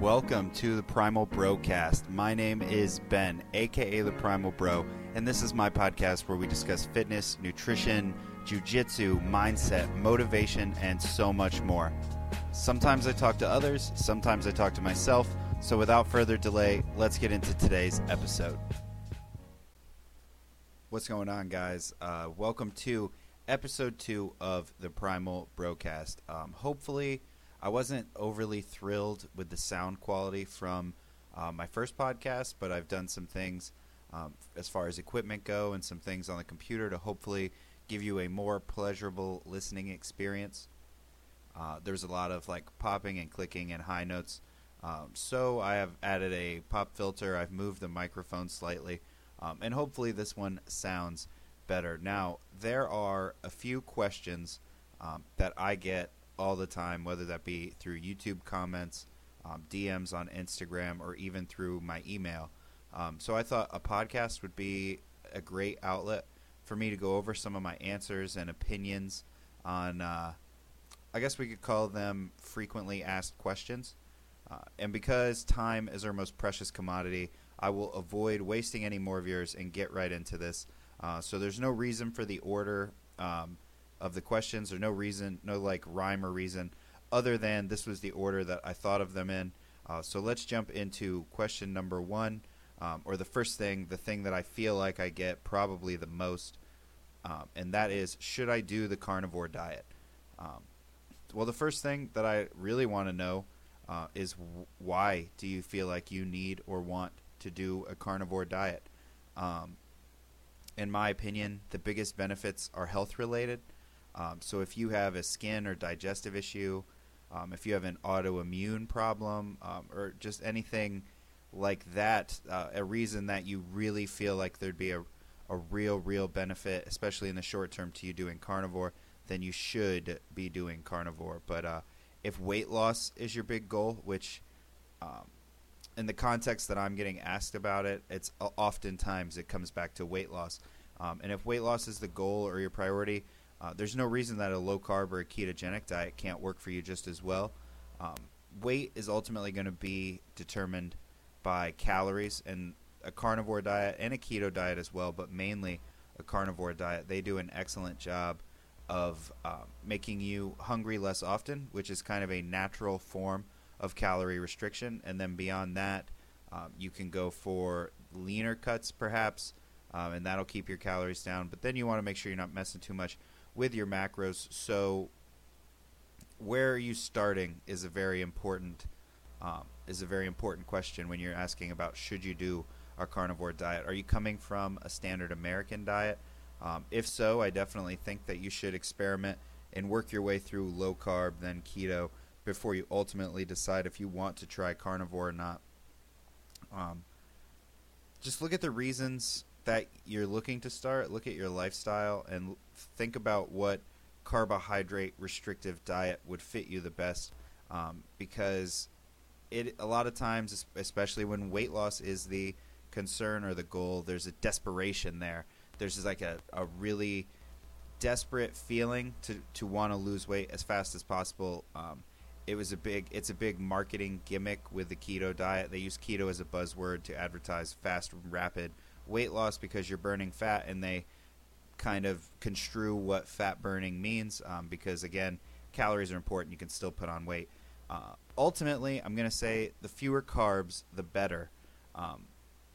Welcome to the Primal Brocast. My name is Ben, aka the Primal Bro, and this is my podcast where we discuss fitness, nutrition, jujitsu, mindset, motivation, and so much more. Sometimes I talk to others, sometimes I talk to myself. So without further delay, let's get into today's episode. What's going on, guys? Uh, welcome to episode two of the Primal Brocast. Um, hopefully, I wasn't overly thrilled with the sound quality from uh, my first podcast, but I've done some things um, as far as equipment go and some things on the computer to hopefully give you a more pleasurable listening experience. Uh, there's a lot of like popping and clicking and high notes. Um, so I have added a pop filter. I've moved the microphone slightly, um, and hopefully this one sounds better. Now there are a few questions um, that I get all the time, whether that be through YouTube comments, um, DMs on Instagram, or even through my email. Um, so I thought a podcast would be a great outlet for me to go over some of my answers and opinions on. Uh, I guess we could call them frequently asked questions. Uh, and because time is our most precious commodity, I will avoid wasting any more of yours and get right into this. Uh, so there's no reason for the order um, of the questions, or no reason, no like rhyme or reason, other than this was the order that I thought of them in. Uh, so let's jump into question number one, um, or the first thing, the thing that I feel like I get probably the most, um, and that is should I do the carnivore diet? Um, well, the first thing that I really want to know uh, is w- why do you feel like you need or want to do a carnivore diet? Um, in my opinion, the biggest benefits are health related. Um, so if you have a skin or digestive issue, um, if you have an autoimmune problem, um, or just anything like that, uh, a reason that you really feel like there'd be a, a real, real benefit, especially in the short term, to you doing carnivore, then you should be doing carnivore. But uh, if weight loss is your big goal, which um, in the context that I'm getting asked about it, it's oftentimes it comes back to weight loss. Um, and if weight loss is the goal or your priority, uh, there's no reason that a low carb or a ketogenic diet can't work for you just as well. Um, weight is ultimately going to be determined by calories, and a carnivore diet and a keto diet as well, but mainly a carnivore diet. They do an excellent job of uh, making you hungry less often, which is kind of a natural form of calorie restriction. And then beyond that, um, you can go for leaner cuts, perhaps, um, and that'll keep your calories down. But then you want to make sure you're not messing too much with your macros. So, where are you starting is a very important um, is a very important question when you're asking about should you do a carnivore diet. Are you coming from a standard American diet? Um, if so, I definitely think that you should experiment and work your way through low carb, then keto, before you ultimately decide if you want to try carnivore or not. Um, just look at the reasons that you're looking to start, look at your lifestyle, and think about what carbohydrate restrictive diet would fit you the best. Um, because it a lot of times, especially when weight loss is the concern or the goal, there's a desperation there there's just like a, a really desperate feeling to, to want to lose weight as fast as possible. Um, it was a big it's a big marketing gimmick with the keto diet. They use keto as a buzzword to advertise fast, rapid weight loss because you're burning fat, and they kind of construe what fat burning means um, because again, calories are important. You can still put on weight. Uh, ultimately, I'm going to say the fewer carbs, the better. Um,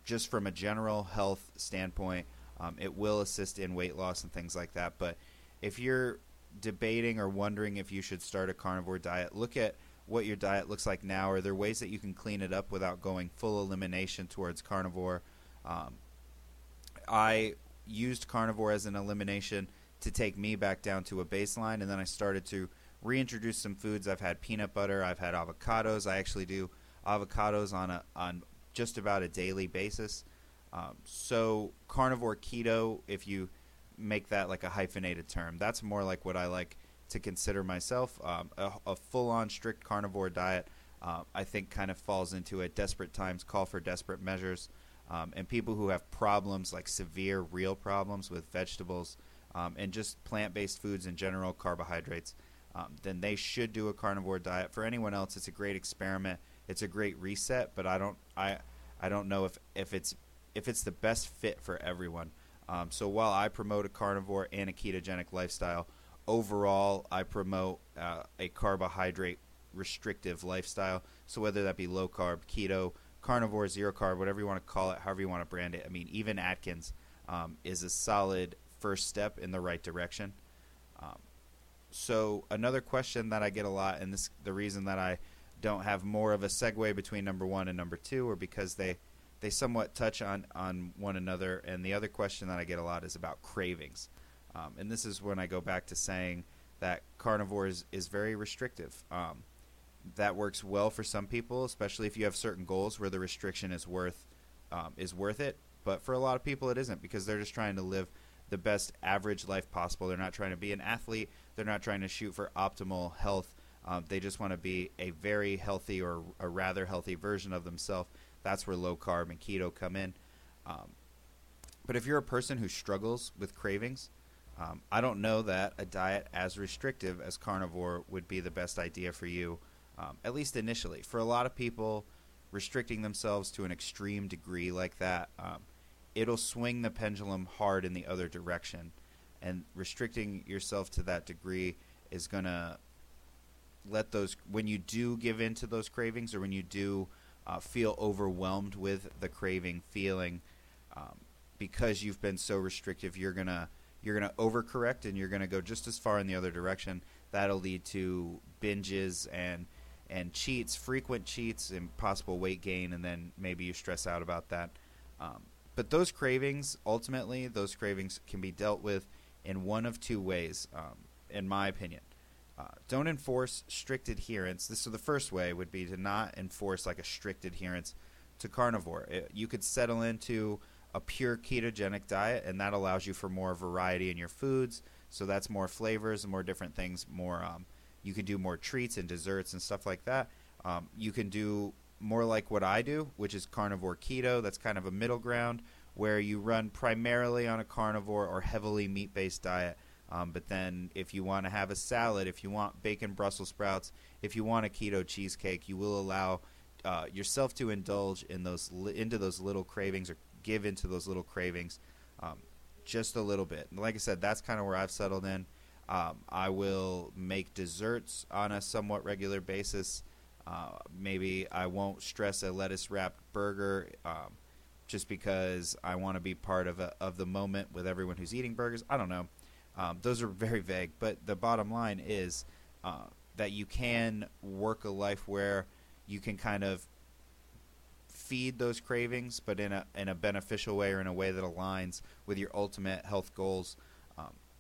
just from a general health standpoint, um, it will assist in weight loss and things like that. But if you're debating or wondering if you should start a carnivore diet, look at what your diet looks like now. Are there ways that you can clean it up without going full elimination towards carnivore? Um, I used carnivore as an elimination to take me back down to a baseline, and then I started to reintroduce some foods. I've had peanut butter, I've had avocados. I actually do avocados on a on just about a daily basis. Um, so carnivore keto, if you make that like a hyphenated term, that's more like what I like to consider myself. Um, a, a full-on strict carnivore diet, uh, I think, kind of falls into a desperate times call for desperate measures. Um, and people who have problems like severe, real problems with vegetables um, and just plant-based foods in general, carbohydrates. um, then they should do a carnivore diet. For anyone else, it's a great experiment. It's a great reset, but I don't I I don't know if, if it's if it's the best fit for everyone. Um, so while I promote a carnivore and a ketogenic lifestyle, overall I promote uh, a carbohydrate restrictive lifestyle. So whether that be low carb, keto, carnivore, zero carb, whatever you want to call it, however you want to brand it. I mean, even Atkins um, is a solid first step in the right direction. Um, so another question that I get a lot, and this the reason that I don't have more of a segue between number one and number two, or because they they somewhat touch on on one another. And the other question that I get a lot is about cravings, um, and this is when I go back to saying that carnivore is, is very restrictive. Um, that works well for some people, especially if you have certain goals where the restriction is worth um, is worth it. But for a lot of people, it isn't because they're just trying to live the best average life possible. They're not trying to be an athlete. They're not trying to shoot for optimal health. Um, they just want to be a very healthy or a rather healthy version of themselves. That's where low carb and keto come in. Um, but if you're a person who struggles with cravings, um, I don't know that a diet as restrictive as carnivore would be the best idea for you um, at least initially. For a lot of people, restricting themselves to an extreme degree like that, um, it'll swing the pendulum hard in the other direction. And restricting yourself to that degree is going to let those, when you do give in to those cravings or when you do uh, feel overwhelmed with the craving feeling, um, because you've been so restrictive, you're going to you're going to overcorrect and you're going to go just as far in the other direction. That'll lead to binges and and cheats, frequent cheats, and possible weight gain, and then maybe you stress out about that. Um, but those cravings, ultimately, those cravings can be dealt with in one of two ways, um, in my opinion. Uh, don't enforce strict adherence. This so the first way would be to not enforce like a strict adherence to carnivore. It, you could settle into a pure ketogenic diet, and that allows you for more variety in your foods. So that's more flavors more different things, more um, you can do more treats and desserts and stuff like that. Um, you can do more like what I do, which is carnivore keto. That's kind of a middle ground where you run primarily on a carnivore or heavily meat based diet. Um, but then, if you want to have a salad, if you want bacon Brussels sprouts, if you want a keto cheesecake, you will allow uh, yourself to indulge in those into those little cravings or give into those little cravings um, just a little bit. And like I said, that's kind of where I've settled in. Um, I will make desserts on a somewhat regular basis. Uh, maybe I won't stress a lettuce wrapped burger um, just because I want to be part of a, of the moment with everyone who's eating burgers. I don't know. Um, those are very vague, but the bottom line is uh, that you can work a life where you can kind of feed those cravings, but in a in a beneficial way or in a way that aligns with your ultimate health goals.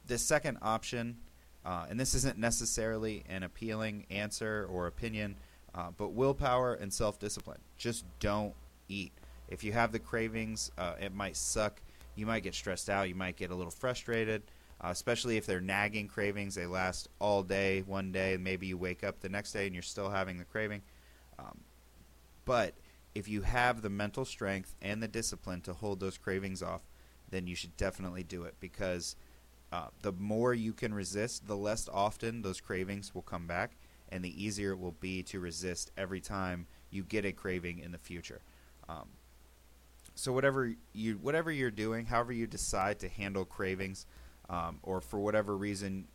The second option, uh, and this isn't necessarily an appealing answer or opinion, uh, but willpower and self discipline. Just don't eat. If you have the cravings, uh, it might suck. You might get stressed out. You might get a little frustrated, uh, especially if they're nagging cravings. They last all day, one day, and maybe you wake up the next day and you're still having the craving. Um, but if you have the mental strength and the discipline to hold those cravings off, then you should definitely do it because uh, the more you can resist, the less often those cravings will come back, and the easier it will be to resist every time you get a craving in the future. Um, so whatever you whatever you're doing, however you decide to handle cravings, um, or for whatever reason,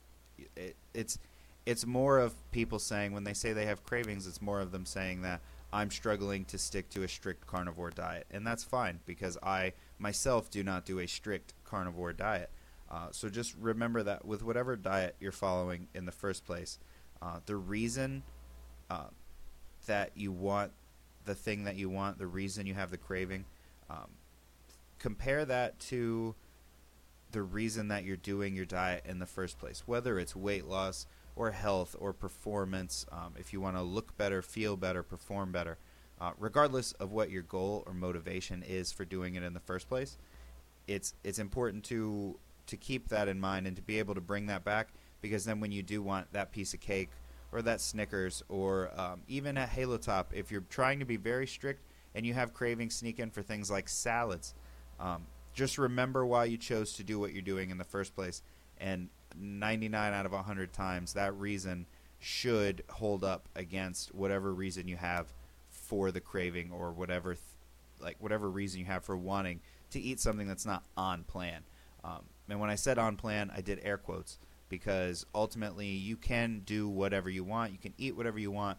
it, it's it's more of people saying when they say they have cravings, it's more of them saying that I'm struggling to stick to a strict carnivore diet, and that's fine because I myself do not do a strict carnivore diet. Uh, so just remember that with whatever diet you're following in the first place, uh, the reason uh, that you want the thing that you want, the reason you have the craving, um, compare that to the reason that you're doing your diet in the first place, whether it's weight loss or health or performance, um, if you want to look better, feel better, perform better. Uh, regardless of what your goal or motivation is for doing it in the first place, it's it's important to to keep that in mind and to be able to bring that back because then when you do want that piece of cake or that Snickers or um, even a Halo Top, if you're trying to be very strict and you have cravings sneak in for things like salads, um, just remember why you chose to do what you're doing in the first place. And 99 out of 100 times, that reason should hold up against whatever reason you have for the craving or whatever, th- like whatever reason you have for wanting to eat something that's not on plan. Um, and when I said on plan, I did air quotes because ultimately you can do whatever you want, you can eat whatever you want.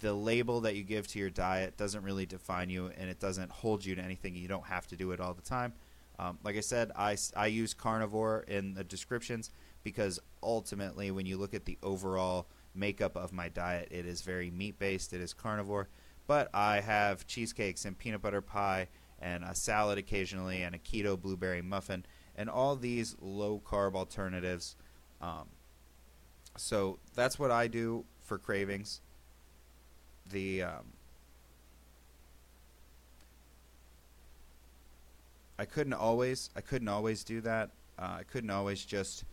The label that you give to your diet doesn't really define you, and it doesn't hold you to anything. You don't have to do it all the time. Um, like I said, I, I use carnivore in the descriptions because ultimately, when you look at the overall makeup of my diet, it is very meat based, it is carnivore. But I have cheesecakes and peanut butter pie and a salad occasionally and a keto blueberry muffin and all these low carb alternatives. Um, so that's what I do for cravings. The um, I couldn't always I couldn't always do that. Uh, I couldn't always just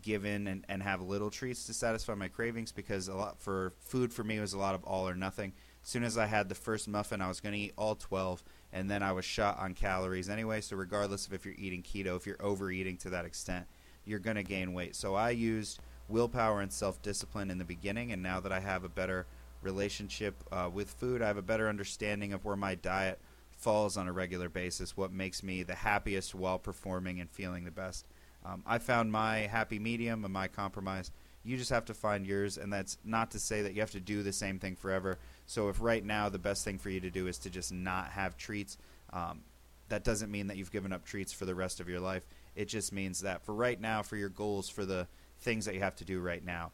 give in and, and have little treats to satisfy my cravings because a lot for food for me was a lot of all or nothing. Soon as I had the first muffin, I was going to eat all 12, and then I was shot on calories anyway. So regardless of if you're eating keto, if you're overeating to that extent, you're going to gain weight. So I used willpower and self discipline in the beginning, and now that I have a better relationship uh, with food, I have a better understanding of where my diet falls on a regular basis, what makes me the happiest while performing and feeling the best. Um, I found my happy medium and my compromise. You just have to find yours, and that's not to say that you have to do the same thing forever. So, if right now the best thing for you to do is to just not have treats, um, that doesn't mean that you've given up treats for the rest of your life. It just means that for right now, for your goals, for the things that you have to do right now,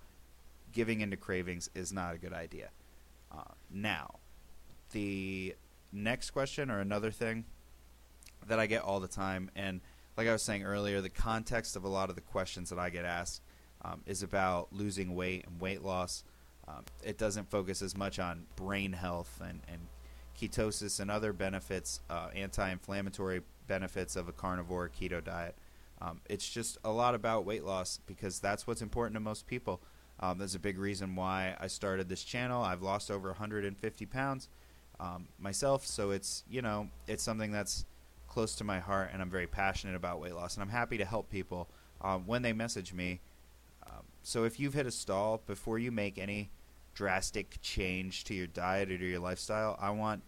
giving into cravings is not a good idea. Uh, now, the next question or another thing that I get all the time, and like I was saying earlier, the context of a lot of the questions that I get asked um, is about losing weight and weight loss. Um, it doesn't focus as much on brain health and, and ketosis and other benefits, uh, anti inflammatory benefits of a carnivore keto diet. Um, it's just a lot about weight loss because that's what's important to most people. Um, that's a big reason why I started this channel. I've lost over 150 pounds um, myself. So it's you know it's something that's close to my heart, and I'm very passionate about weight loss, and I'm happy to help people um, when they message me. Um, so if you've hit a stall before you make any drastic change to your diet or to your lifestyle, I want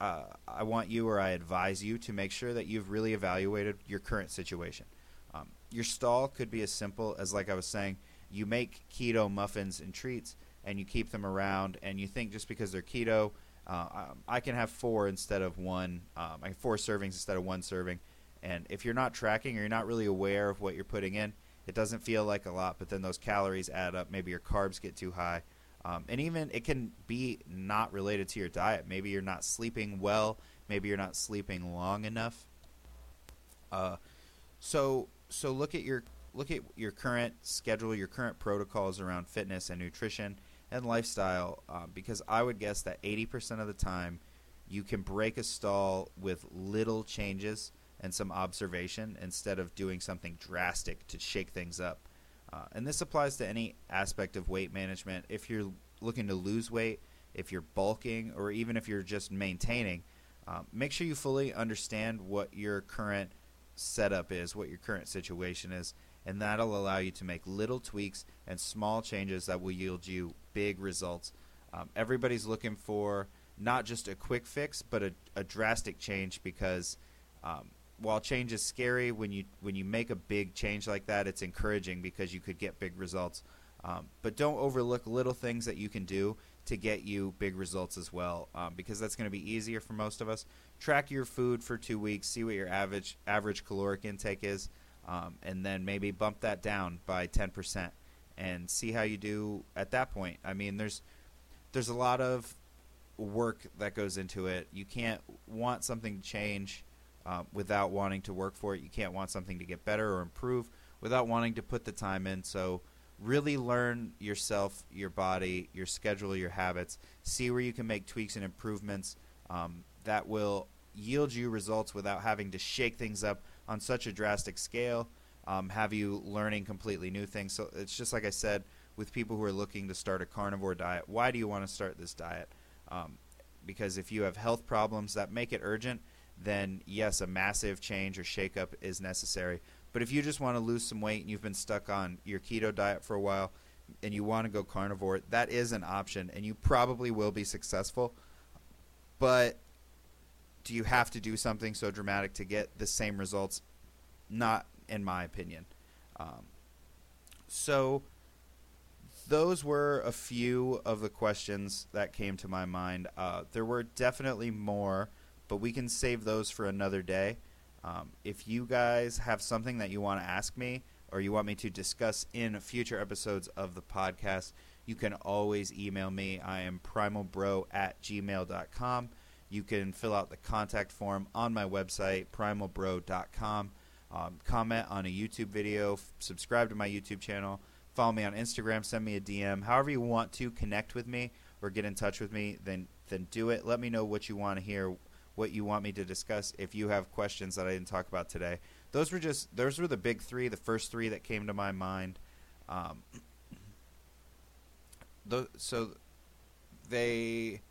uh, I want you or I advise you to make sure that you've really evaluated your current situation. Um, your stall could be as simple as, like I was saying, you make keto muffins and treats and you keep them around, and you think just because they're keto uh, um, I can have four instead of one. Um, I have four servings instead of one serving. And if you're not tracking or you're not really aware of what you're putting in, it doesn't feel like a lot. But then those calories add up. Maybe your carbs get too high. Um, and even it can be not related to your diet. Maybe you're not sleeping well. Maybe you're not sleeping long enough. Uh, so so look at your look at your current schedule, your current protocols around fitness and nutrition and lifestyle um, because I would guess that 80% of the time you can break a stall with little changes and some observation instead of doing something drastic to shake things up. Uh, and this applies to any aspect of weight management. If you're looking to lose weight, if you're bulking, or even if you're just maintaining, um, make sure you fully understand what your current setup is, what your current situation is, and that'll allow you to make little tweaks and small changes that will yield you big results. Um, everybody's looking for not just a quick fix, but a, a drastic change because um, while change is scary, when you when you make a big change like that, it's encouraging because you could get big results. Um, but don't overlook little things that you can do to get you big results as well, um, because that's going to be easier for most of us. Track your food for two weeks, see what your average average caloric intake is, um, and then maybe bump that down by ten percent and see how you do at that point. I mean, there's there's a lot of work that goes into it. You can't want something to change uh, without wanting to work for it. You can't want something to get better or improve without wanting to put the time in. So really learn yourself, your body, your schedule, your habits. See where you can make tweaks and improvements um, that will yield you results without having to shake things up on such a drastic scale um, have you learning completely new things. So it's just like I said with people who are looking to start a carnivore diet. Why do you want to start this diet? Um, because if you have health problems that make it urgent, then yes, a massive change or shakeup is necessary. But if you just want to lose some weight and you've been stuck on your keto diet for a while and you want to go carnivore, that is an option and you probably will be successful. But do you have to do something so dramatic to get the same results? Not in my opinion. Um, so those were a few of the questions that came to my mind. Uh, there were definitely more, but we can save those for another day. Um, if you guys have something that you want to ask me or you want me to discuss in future episodes of the podcast, you can always email me. I am primalbro at gmail.com. You can fill out the contact form on my website, primalbro.com. Um, comment on a YouTube video, f- subscribe to my YouTube channel, follow me on Instagram, send me a DM. However you want to connect with me or get in touch with me, then then do it. Let me know what you want to hear, what you want me to discuss. If you have questions that I didn't talk about today, those were just those were the big three, the first three that came to my mind. Um, th- so they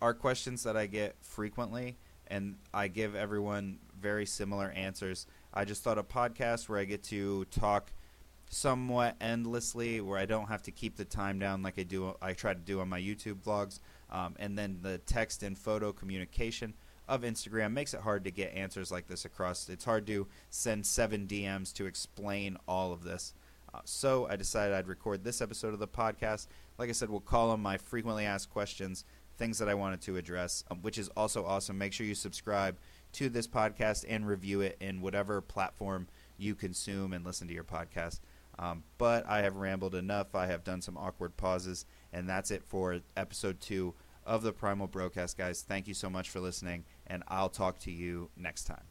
are questions that I get frequently, and I give everyone very similar answers. I just thought a podcast where I get to talk somewhat endlessly, where I don't have to keep the time down like I do. I try to do on my YouTube vlogs, um, and then the text and photo communication of Instagram makes it hard to get answers like this across. It's hard to send seven DMs to explain all of this. Uh, so I decided I'd record this episode of the podcast. Like I said, we'll call them my frequently asked questions, things that I wanted to address, um, which is also awesome. Make sure you subscribe to this podcast and review it in whatever platform you consume and listen to your podcast. Um, but I have rambled enough. I have done some awkward pauses, and that's it for episode two of the Primal Brocast, guys. Thank you so much for listening, and I'll talk to you next time.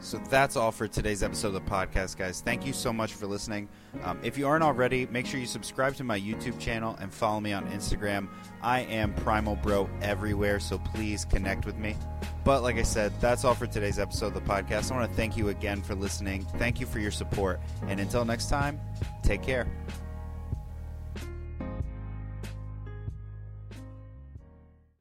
So that's all for today's episode of the podcast, guys. Thank you so much for listening. Um, if you aren't already, make sure you subscribe to my YouTube channel and follow me on Instagram. I am Primal Bro everywhere, so please connect with me. But like I said, that's all for today's episode of the podcast. I want to thank you again for listening. Thank you for your support. And until next time, take care.